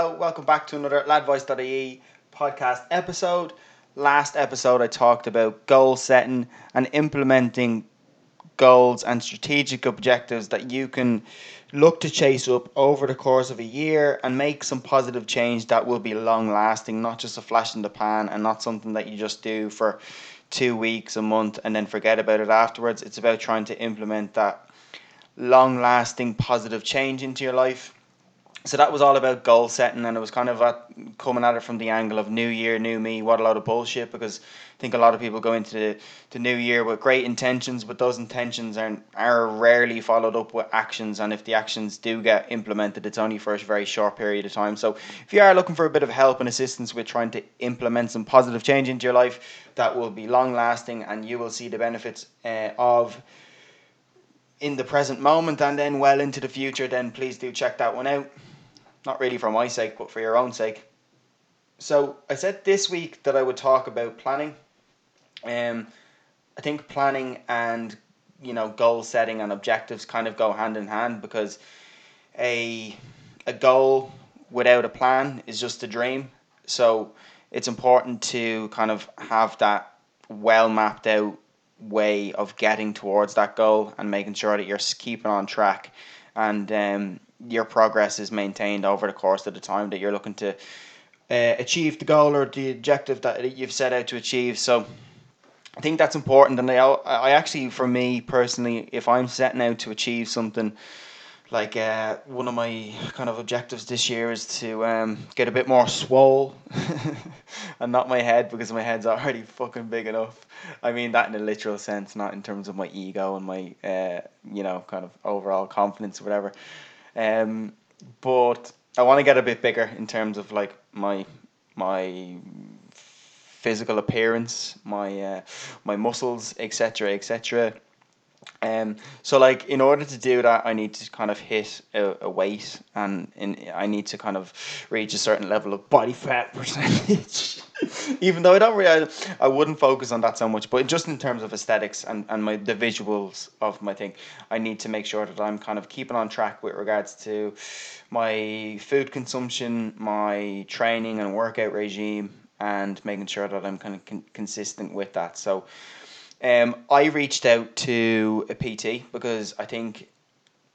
Hello, welcome back to another ladvice.ie podcast episode. Last episode, I talked about goal setting and implementing goals and strategic objectives that you can look to chase up over the course of a year and make some positive change that will be long lasting, not just a flash in the pan and not something that you just do for two weeks, a month, and then forget about it afterwards. It's about trying to implement that long lasting positive change into your life so that was all about goal setting, and it was kind of at, coming at it from the angle of new year, new me. What a lot of bullshit! Because I think a lot of people go into the, the new year with great intentions, but those intentions are are rarely followed up with actions. And if the actions do get implemented, it's only for a very short period of time. So if you are looking for a bit of help and assistance with trying to implement some positive change into your life, that will be long lasting, and you will see the benefits uh, of in the present moment and then well into the future. Then please do check that one out not really for my sake, but for your own sake. So I said this week that I would talk about planning. Um, I think planning and you know goal setting and objectives kind of go hand in hand because a a goal without a plan is just a dream. So it's important to kind of have that well mapped out way of getting towards that goal and making sure that you're keeping on track and um, your progress is maintained over the course of the time that you're looking to uh, achieve the goal or the objective that you've set out to achieve. So I think that's important. And I, I actually, for me personally, if I'm setting out to achieve something, like uh, one of my kind of objectives this year is to um, get a bit more swole and not my head because my head's already fucking big enough. I mean that in a literal sense, not in terms of my ego and my uh, you know kind of overall confidence or whatever. Um, but I want to get a bit bigger in terms of like my my physical appearance, my uh, my muscles, etc., etc. Um, so like in order to do that, I need to kind of hit a, a weight, and in, I need to kind of reach a certain level of body fat percentage. Even though I don't really, I, I wouldn't focus on that so much, but just in terms of aesthetics and, and my the visuals of my thing, I need to make sure that I'm kind of keeping on track with regards to my food consumption, my training and workout regime, and making sure that I'm kind of con- consistent with that. So um, I reached out to a PT because I think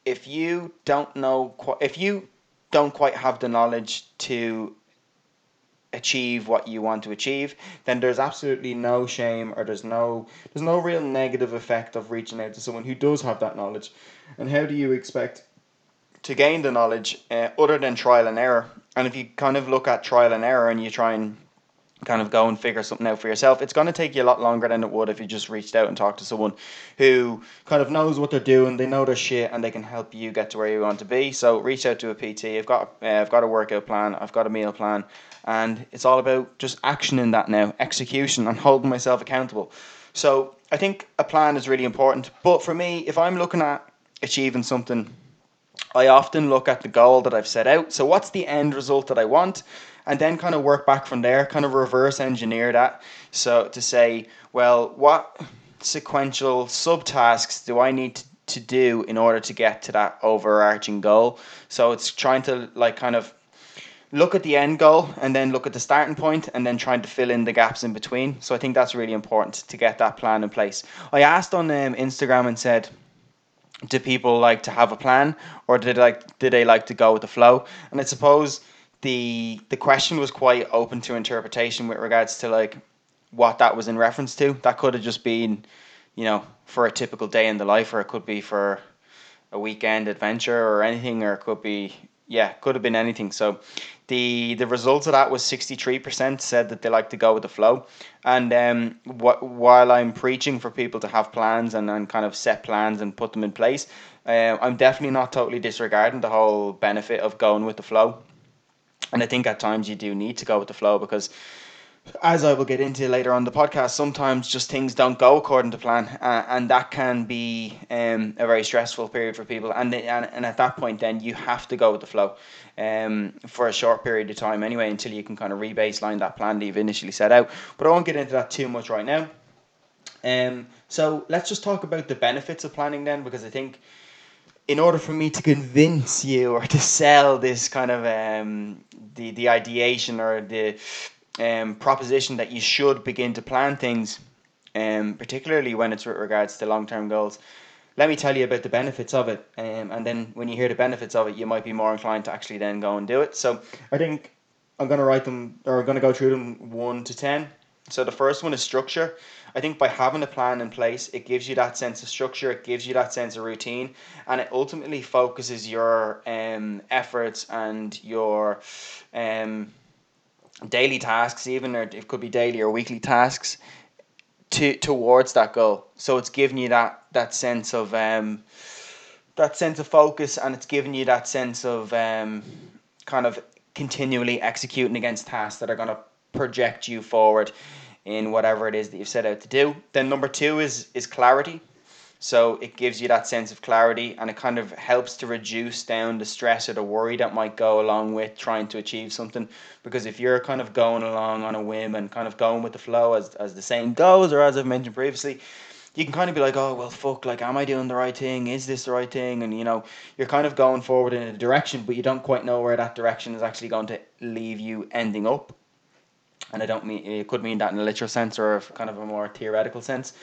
if you don't know, if you don't quite have the knowledge to achieve what you want to achieve, then there's absolutely no shame or there's no there's no real negative effect of reaching out to someone who does have that knowledge. And how do you expect to gain the knowledge uh, other than trial and error? And if you kind of look at trial and error and you try and kind of go and figure something out for yourself. It's going to take you a lot longer than it would if you just reached out and talked to someone who kind of knows what they're doing, they know their shit, and they can help you get to where you want to be. So reach out to a PT. I've got uh, I've got a workout plan. I've got a meal plan, and it's all about just action in that now, execution, and holding myself accountable. So I think a plan is really important. But for me, if I'm looking at achieving something, I often look at the goal that I've set out. So what's the end result that I want? and then kind of work back from there, kind of reverse engineer that. So to say, well, what sequential subtasks do I need to, to do in order to get to that overarching goal? So it's trying to like kind of look at the end goal and then look at the starting point and then trying to fill in the gaps in between. So I think that's really important to get that plan in place. I asked on um, Instagram and said, do people like to have a plan or did like did they like to go with the flow? And I suppose the the question was quite open to interpretation with regards to like what that was in reference to. That could have just been, you know, for a typical day in the life, or it could be for a weekend adventure or anything, or it could be yeah, could have been anything. So the the results of that was sixty three percent said that they like to go with the flow, and um, wh- while I'm preaching for people to have plans and, and kind of set plans and put them in place, uh, I'm definitely not totally disregarding the whole benefit of going with the flow. And I think at times you do need to go with the flow because, as I will get into later on the podcast, sometimes just things don't go according to plan, uh, and that can be um, a very stressful period for people. And, and and at that point, then you have to go with the flow um, for a short period of time anyway, until you can kind of rebaseline that plan that you've initially set out. But I won't get into that too much right now. Um, so let's just talk about the benefits of planning then, because I think in order for me to convince you or to sell this kind of um, the the ideation or the um, proposition that you should begin to plan things, um, particularly when it's with regards to long term goals. Let me tell you about the benefits of it, um, and then when you hear the benefits of it, you might be more inclined to actually then go and do it. So I think I'm going to write them or I'm going to go through them one to ten. So the first one is structure. I think by having a plan in place, it gives you that sense of structure, it gives you that sense of routine, and it ultimately focuses your um, efforts and your um, daily tasks, even or it could be daily or weekly tasks, to towards that goal. So it's giving you that that sense of um, that sense of focus, and it's giving you that sense of um, kind of continually executing against tasks that are going to project you forward in whatever it is that you've set out to do. Then number two is is clarity. So it gives you that sense of clarity and it kind of helps to reduce down the stress or the worry that might go along with trying to achieve something. Because if you're kind of going along on a whim and kind of going with the flow as, as the saying goes, or as I've mentioned previously, you can kind of be like, oh, well, fuck, like, am I doing the right thing? Is this the right thing? And, you know, you're kind of going forward in a direction, but you don't quite know where that direction is actually going to leave you ending up and I don't mean it could mean that in a literal sense or kind of a more theoretical sense,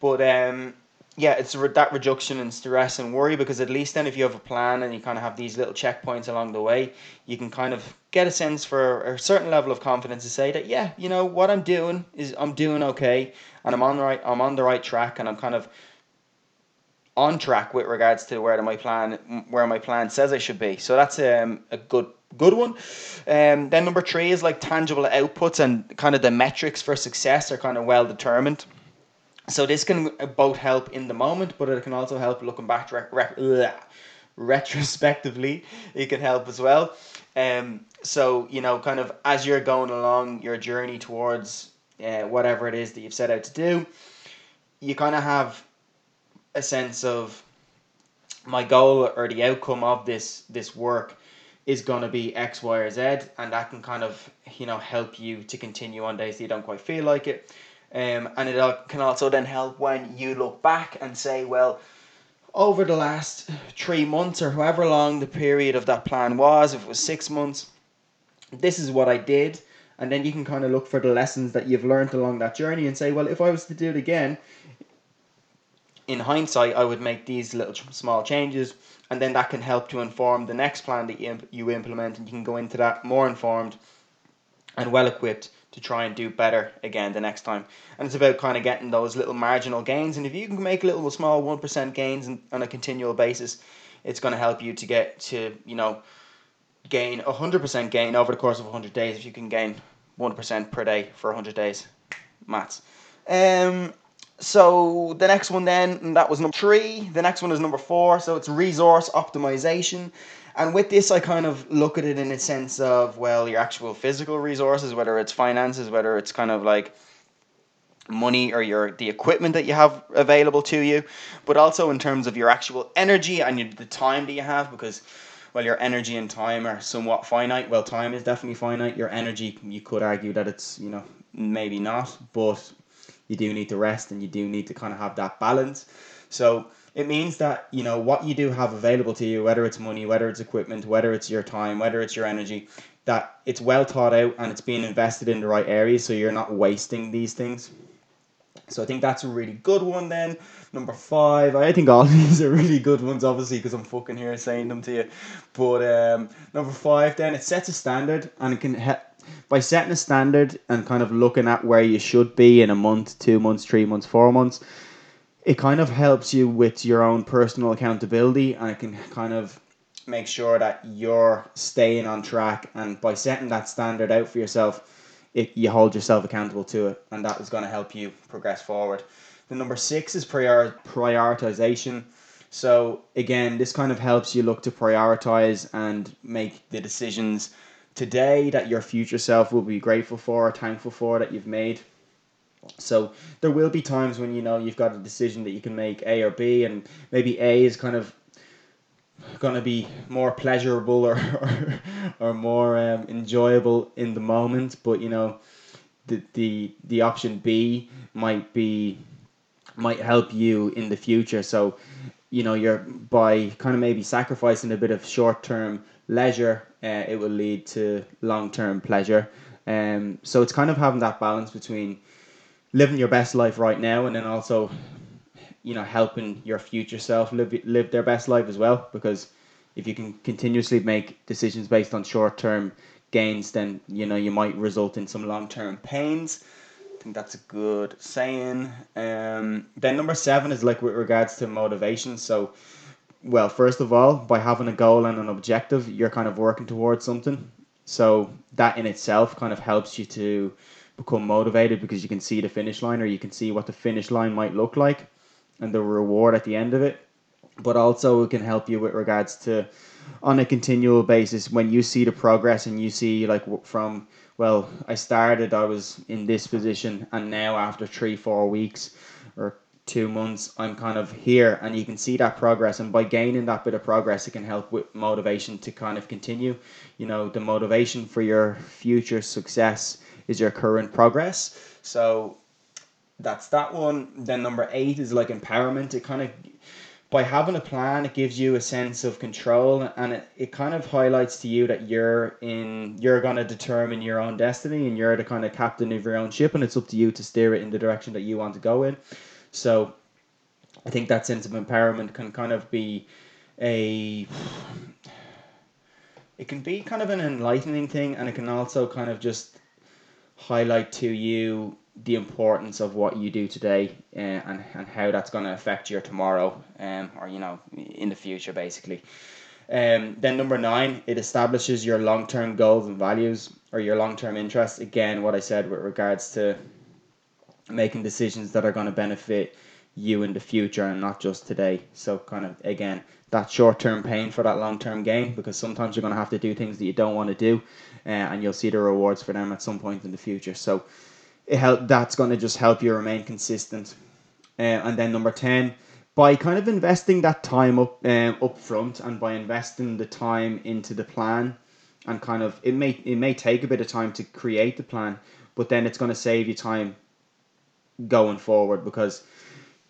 but um, yeah, it's that reduction in stress and worry because at least then if you have a plan and you kind of have these little checkpoints along the way, you can kind of get a sense for a certain level of confidence to say that yeah, you know what I'm doing is I'm doing okay and I'm on the right I'm on the right track and I'm kind of on track with regards to where my plan where my plan says I should be. So that's um, a good good one. Um, then number three is like tangible outputs and kind of the metrics for success are kind of well determined. So this can both help in the moment, but it can also help looking back re- re- retrospectively. It can help as well. Um, so you know, kind of as you're going along your journey towards uh, whatever it is that you've set out to do, you kind of have a sense of my goal or the outcome of this this work is going to be X, Y, or Z, and that can kind of you know help you to continue on days that you don't quite feel like it. Um, and it can also then help when you look back and say, well, over the last three months or however long the period of that plan was, if it was six months, this is what I did. And then you can kind of look for the lessons that you've learned along that journey and say, well, if I was to do it again, in hindsight, I would make these little small changes and then that can help to inform the next plan that you, you implement and you can go into that more informed and well equipped to try and do better again the next time and it's about kind of getting those little marginal gains and if you can make little small 1% gains on a continual basis it's going to help you to get to you know gain 100% gain over the course of 100 days if you can gain 1% per day for 100 days maths um so the next one then, that was number three. The next one is number four. So it's resource optimization. And with this, I kind of look at it in a sense of, well, your actual physical resources, whether it's finances, whether it's kind of like money or your the equipment that you have available to you, but also in terms of your actual energy and the time that you have, because well, your energy and time are somewhat finite. Well, time is definitely finite. Your energy, you could argue that it's you know maybe not, but you do need to rest and you do need to kind of have that balance. So it means that you know what you do have available to you, whether it's money, whether it's equipment, whether it's your time, whether it's your energy, that it's well thought out and it's being invested in the right areas, so you're not wasting these things. So I think that's a really good one. Then number five, I think all these are really good ones, obviously, because I'm fucking here saying them to you. But um, number five, then it sets a standard and it can help by setting a standard and kind of looking at where you should be in a month, two months, three months, four months, it kind of helps you with your own personal accountability and it can kind of make sure that you're staying on track. And by setting that standard out for yourself, it, you hold yourself accountable to it, and that is going to help you progress forward. The number six is prior prioritization. So again, this kind of helps you look to prioritize and make the decisions today that your future self will be grateful for or thankful for that you've made. So there will be times when you know you've got a decision that you can make A or B, and maybe A is kind of going to be more pleasurable or or, or more um, enjoyable in the moment, but you know the the the option B might be might help you in the future. So you know you're by kind of maybe sacrificing a bit of short term leisure, uh, it will lead to long term pleasure. Um, so it's kind of having that balance between living your best life right now and then also you know helping your future self live live their best life as well because if you can continuously make decisions based on short term gains then you know you might result in some long term pains. I think that's a good saying. Um, then number seven is like with regards to motivation. So well first of all by having a goal and an objective you're kind of working towards something. So that in itself kind of helps you to become motivated because you can see the finish line or you can see what the finish line might look like and the reward at the end of it. But also it can help you with regards to on a continual basis when you see the progress and you see like from well I started I was in this position and now after 3 4 weeks or 2 months I'm kind of here and you can see that progress and by gaining that bit of progress it can help with motivation to kind of continue you know the motivation for your future success is your current progress. So that's that one. Then number eight is like empowerment. It kind of by having a plan it gives you a sense of control and it, it kind of highlights to you that you're in you're to determine your own destiny and you're the kind of captain of your own ship and it's up to you to steer it in the direction that you want to go in so i think that sense of empowerment can kind of be a it can be kind of an enlightening thing and it can also kind of just highlight to you the importance of what you do today uh, and, and how that's going to affect your tomorrow um, or you know in the future basically. Um, then number nine it establishes your long-term goals and values or your long-term interests. Again what i said with regards to making decisions that are going to benefit you in the future and not just today. So kind of again that short-term pain for that long-term gain because sometimes you're going to have to do things that you don't want to do uh, and you'll see the rewards for them at some point in the future. So it help that's going to just help you remain consistent. Uh, and then number 10 by kind of investing that time up um, up front and by investing the time into the plan and kind of it may it may take a bit of time to create the plan but then it's going to save you time going forward because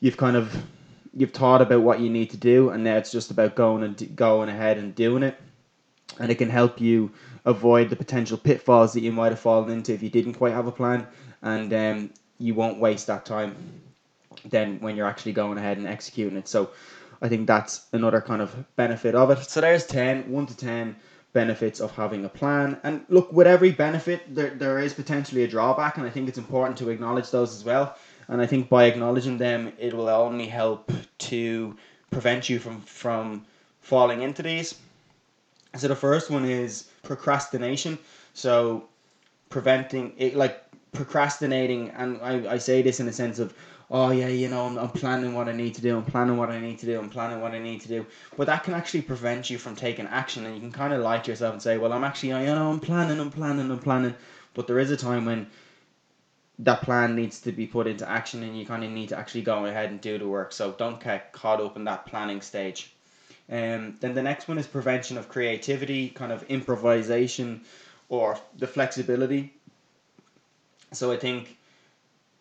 you've kind of you've thought about what you need to do and now it's just about going and going ahead and doing it. And it can help you avoid the potential pitfalls that you might have fallen into if you didn't quite have a plan and um, you won't waste that time then when you're actually going ahead and executing it. So i think that's another kind of benefit of it. So there's 10 1 to 10 benefits of having a plan. And look with every benefit there, there is potentially a drawback and i think it's important to acknowledge those as well and I think by acknowledging them, it will only help to prevent you from from falling into these. So the first one is procrastination. So preventing it, like procrastinating, and I, I say this in the sense of, oh yeah, you know, I'm, I'm planning what I need to do, I'm planning what I need to do, I'm planning what I need to do. But that can actually prevent you from taking action, and you can kind of lie to yourself and say, well, I'm actually, you know, I'm planning, I'm planning, I'm planning. But there is a time when that plan needs to be put into action and you kind of need to actually go ahead and do the work. So don't get caught up in that planning stage. Um, then the next one is prevention of creativity, kind of improvisation or the flexibility. So I think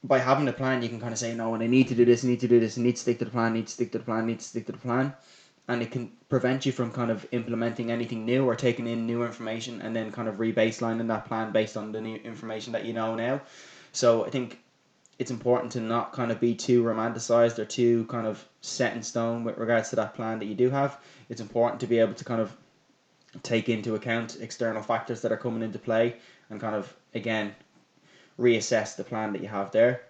by having a plan, you can kind of say, no, and I need to do this, I need to do this, I need to stick to the plan, I need to stick to the plan, I need to stick to the plan. And it can prevent you from kind of implementing anything new or taking in new information and then kind of rebaselining that plan based on the new information that you know now. So I think it's important to not kind of be too romanticized or too kind of set in stone with regards to that plan that you do have. It's important to be able to kind of take into account external factors that are coming into play and kind of again reassess the plan that you have there.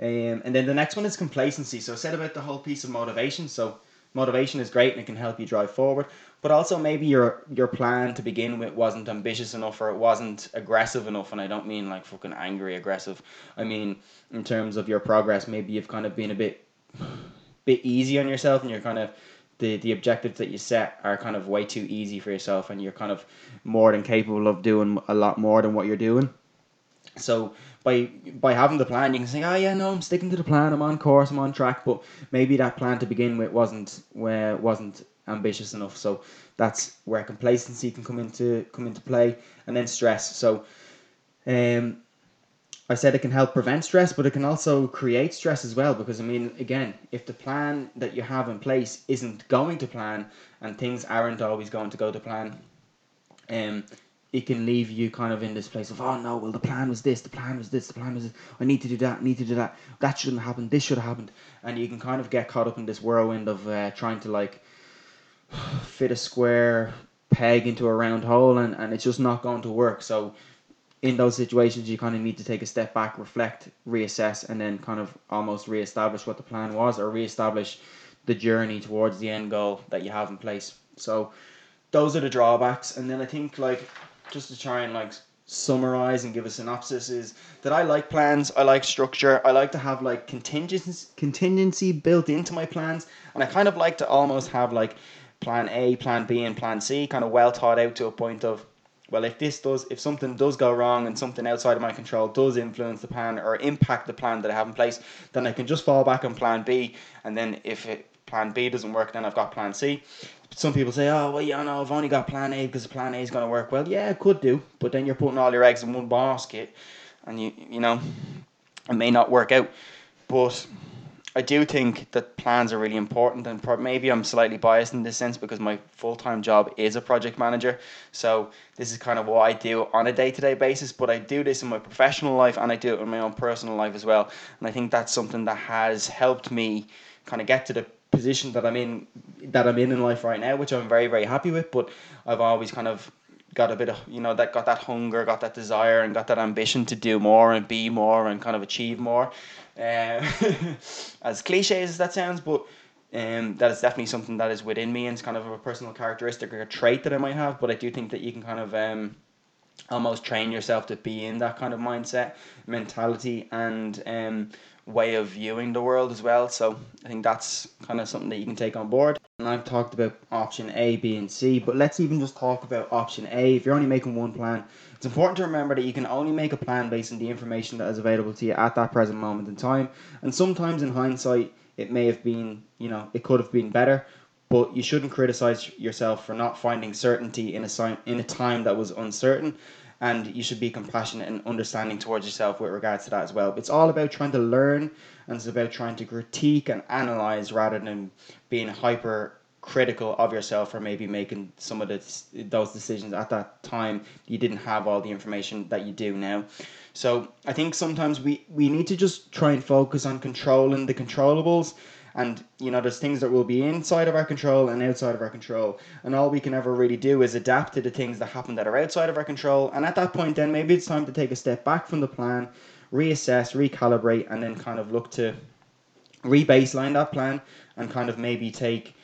Um, and then the next one is complacency. So I said about the whole piece of motivation. So motivation is great and it can help you drive forward but also maybe your your plan to begin with wasn't ambitious enough or it wasn't aggressive enough and I don't mean like fucking angry aggressive. I mean in terms of your progress maybe you've kind of been a bit bit easy on yourself and you're kind of the the objectives that you set are kind of way too easy for yourself and you're kind of more than capable of doing a lot more than what you're doing so by by having the plan you can say oh yeah no I'm sticking to the plan I'm on course I'm on track but maybe that plan to begin with wasn't where wasn't ambitious enough. So that's where complacency can come into come into play, and then stress. So, um, I said it can help prevent stress, but it can also create stress as well. Because I mean, again, if the plan that you have in place isn't going to plan, and things aren't always going to go to plan, um, it can leave you kind of in this place of oh no, well the plan was this, the plan was this, the plan was this. I need to do that, I need to do that. That shouldn't happen. This should have happened, and you can kind of get caught up in this whirlwind of uh, trying to like fit a square peg into a round hole, and and it's just not going to work. So in those situations, you kind of need to take a step back, reflect, reassess, and then kind of almost reestablish what the plan was or reestablish the journey towards the end goal that you have in place. So those are the drawbacks. And then I think like just to try and like summarize and give a synopsis is that I like plans, I like structure, I like to have like contingency contingency built into my plans, and I kind of like to almost have like plan A, plan B, and plan C kind of well thought out to a point of well, if this does, if something does go wrong and something outside of my control does influence the plan or impact the plan that I have in place, then I can just fall back on plan B. And then if it, plan B doesn't work, then I've got plan C. Some people say, oh, well, you know, I've only got plan A because plan A is going to work. Well, yeah, it could do, but then you're putting all your eggs in one basket and you, you know, it may not work out. But I do think that plans are really important, and maybe I'm slightly biased in this sense because my full time job is a project manager. So this is kind of what I do on a day to day basis. But I do this in my professional life, and I do it in my own personal life as well. And I think that's something that has helped me kind of get to the position that I'm in that I'm in in life right now, which I'm very very happy with. But I've always kind of got a bit of you know that got that hunger, got that desire, and got that ambition to do more and be more and kind of achieve more. Uh, as cliche as that sounds, but um, that is definitely something that is within me and it's kind of a personal characteristic or a trait that I might have. But I do think that you can kind of um, almost train yourself to be in that kind of mindset, mentality, and um, way of viewing the world as well. So I think that's kind of something that you can take on board. And I've talked about option A, B, and C, but let's even just talk about option A. If you're only making one plan, it's important to remember that you can only make a plan based on the information that is available to you at that present moment in time. And sometimes in hindsight, it may have been, you know, it could have been better, but you shouldn't criticize yourself for not finding certainty in a in a time that was uncertain and you should be compassionate and understanding towards yourself with regards to that as well. It's all about trying to learn and it's about trying to critique and analyze rather than being hyper critical of yourself for maybe making some of the, those decisions at that time you didn't have all the information that you do now so i think sometimes we we need to just try and focus on controlling the controllables and you know there's things that will be inside of our control and outside of our control and all we can ever really do is adapt to the things that happen that are outside of our control and at that point then maybe it's time to take a step back from the plan reassess recalibrate and then kind of look to re-baseline that plan and kind of maybe take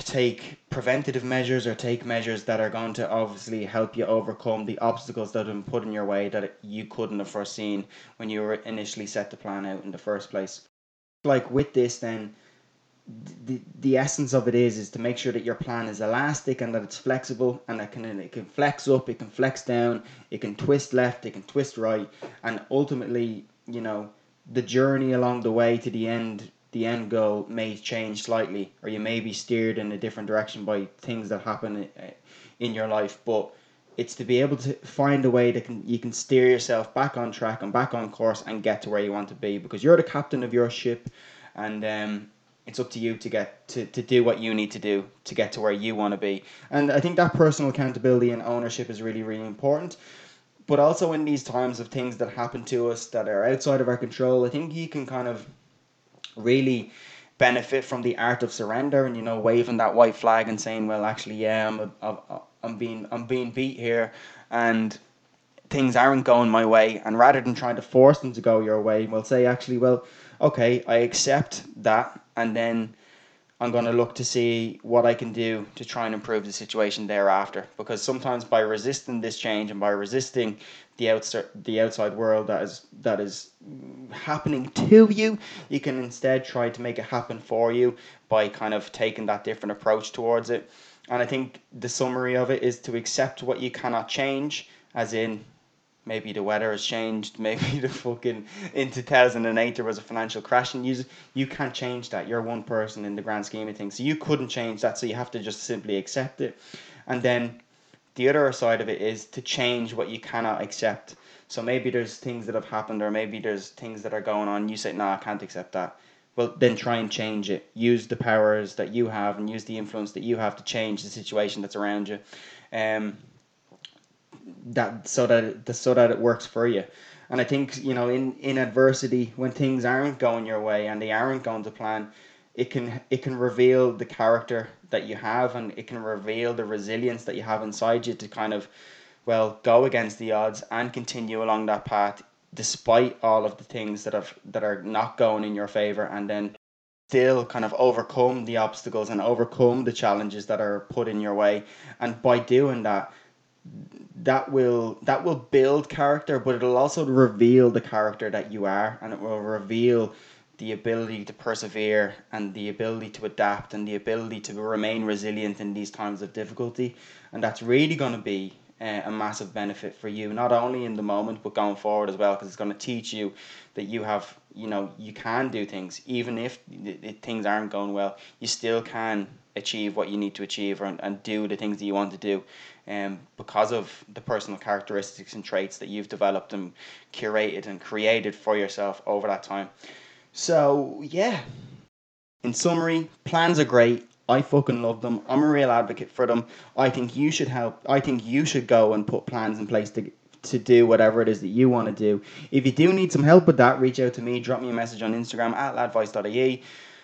take preventative measures or take measures that are going to obviously help you overcome the obstacles that have been put in your way that you couldn't have foreseen when you were initially set the plan out in the first place. Like with this, then the, the essence of it is is to make sure that your plan is elastic and that it's flexible and that can it can flex up, it can flex down, it can twist left, it can twist right, and ultimately, you know, the journey along the way to the end the end goal may change slightly, or you may be steered in a different direction by things that happen uh, in your life. But it's to be able to find a way that can you can steer yourself back on track and back on course and get to where you want to be because you're the captain of your ship, and um, it's up to you to get to, to do what you need to do to get to where you want to be. And I think that personal accountability and ownership is really really important. But also in these times of things that happen to us that are outside of our control, I think you can kind of really benefit from the art of surrender and you know waving that white flag and saying well actually yeah I'm a, a, I'm being I'm being beat here and things aren't going my way and rather than trying to force them to go your way we'll say actually well okay I accept that and then I'm going to look to see what I can do to try and improve the situation thereafter. Because sometimes by resisting this change and by resisting the outside the outside world that is that is happening to you, you can instead try to make it happen for you by kind of taking that different approach towards it. And I think the summary of it is to accept what you cannot change, as in maybe the weather has changed, maybe the fucking in 2008 there was a financial crash and you you can't change that. You're one person in the grand scheme of things. So you couldn't change that, so you have to just simply accept it. And then the other side of it is to change what you cannot accept. So maybe there's things that have happened, or maybe there's things that are going on. You say, "No, I can't accept that." Well, then try and change it. Use the powers that you have, and use the influence that you have to change the situation that's around you. Um, that so that it, so that it works for you. And I think you know, in in adversity, when things aren't going your way and they aren't going to plan, it can it can reveal the character that you have, and it can reveal the resilience that you have inside you to kind of, well, go against the odds and continue along that path despite all of the things that have that are not going in your favor, and then still kind of overcome the obstacles and overcome the challenges that are put in your way. And by doing that that will that will build character, but it'll also reveal the character that you are, and it will reveal the ability to persevere and the ability to adapt and the ability to remain resilient in these times of difficulty, and that's really going to be uh, a massive benefit for you, not only in the moment but going forward as well, because it's going to teach you that you have you know you can do things even if, things aren't going well, you still can achieve what you need to achieve and, and do the things that you want to do um, because of the personal characteristics and traits that you've developed and curated and created for yourself over that time. So, yeah. In summary, plans are great. I fucking love them. I'm a real advocate for them. I think you should help. I think you should go and put plans in place to to do whatever it is that you want to do. If you do need some help with that, reach out to me. Drop me a message on Instagram at ladvice.ie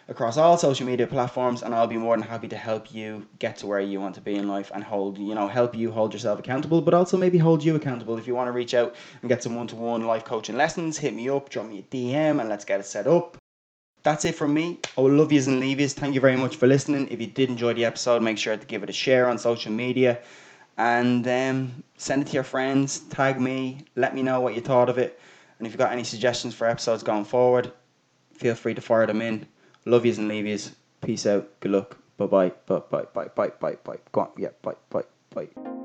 across all social media platforms and I'll be more than happy to help you get to where you want to be in life and hold you know help you hold yourself accountable but also maybe hold you accountable if you want to reach out and get some one-to-one life coaching lessons hit me up drop me a DM and let's get it set up that's it from me. I will love yous and leave yous. Thank you very much for listening. If you did enjoy the episode, make sure to give it a share on social media and um, send it to your friends. Tag me. Let me know what you thought of it. And if you've got any suggestions for episodes going forward, feel free to fire them in. Love yous and leave yous. Peace out. Good luck. Bye bye. Bye bye. Bye bye. Bye bye. Go on. Yeah. Bye bye. Bye.